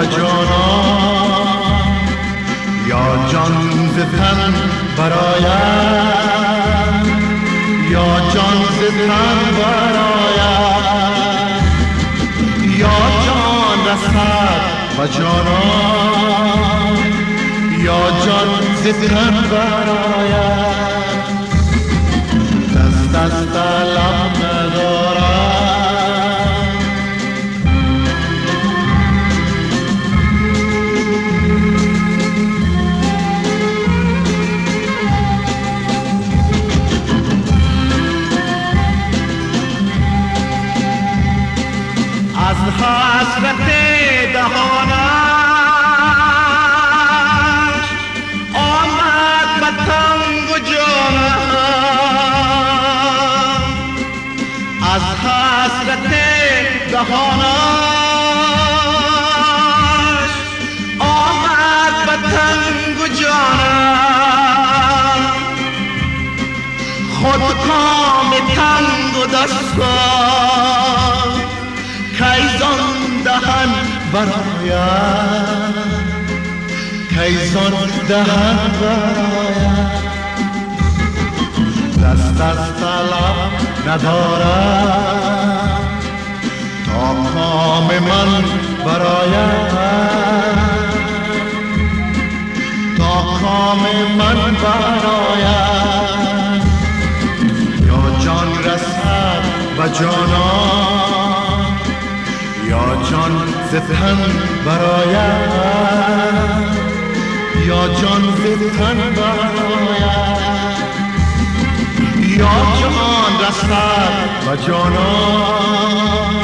و جانان یا جان ز تن براید یا جان ز تن یا جان رسد و جانان یا جان ز تن براید دست از طلب حسرت دهانش آمد تنگ و جانم. از حسرت دهانش. آمد تنگ و جانم. خود کام تنگ و دستم برایم کیزان دهن برایم دست از طلب ندارم تا کام من برایم تا کام من برایم یا جان رسد و جانان جان ز تن برایم. یا جان ز تن برایم. یا جان رسد و جانان.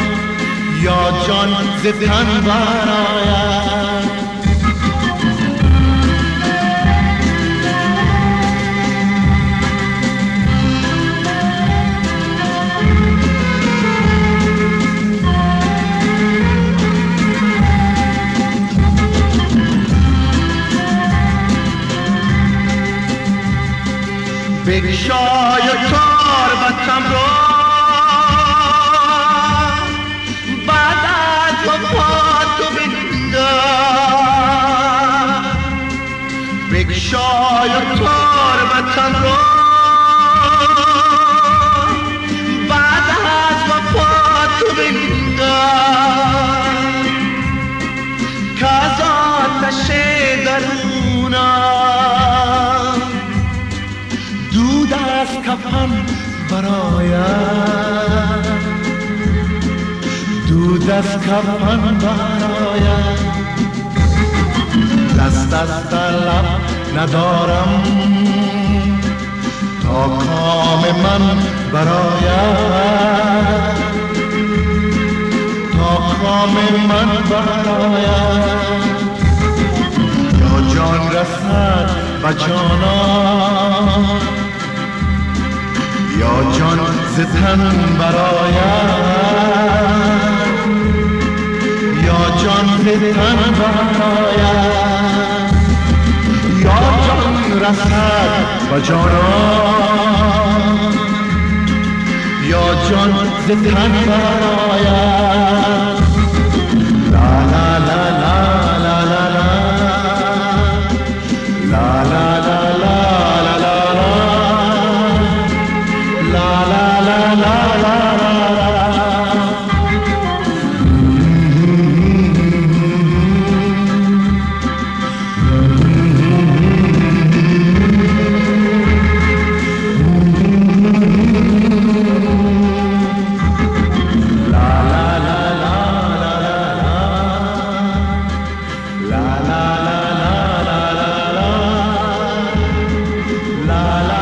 یا جان ز تن برایم. بگشای کار بطم را بعد از وفات تو بنگم بگشای کار بطم را برایم دود از کفن برایم دست از طلب ندارم. تا کام من برایم تا کام من برایم جان رسد و جانان. جان ز تن برایم یا جان ز تن برایم یا جان رسد و جانان. یا جان ز تن برایم لا لا لا لا لا لا لا. لا لا la la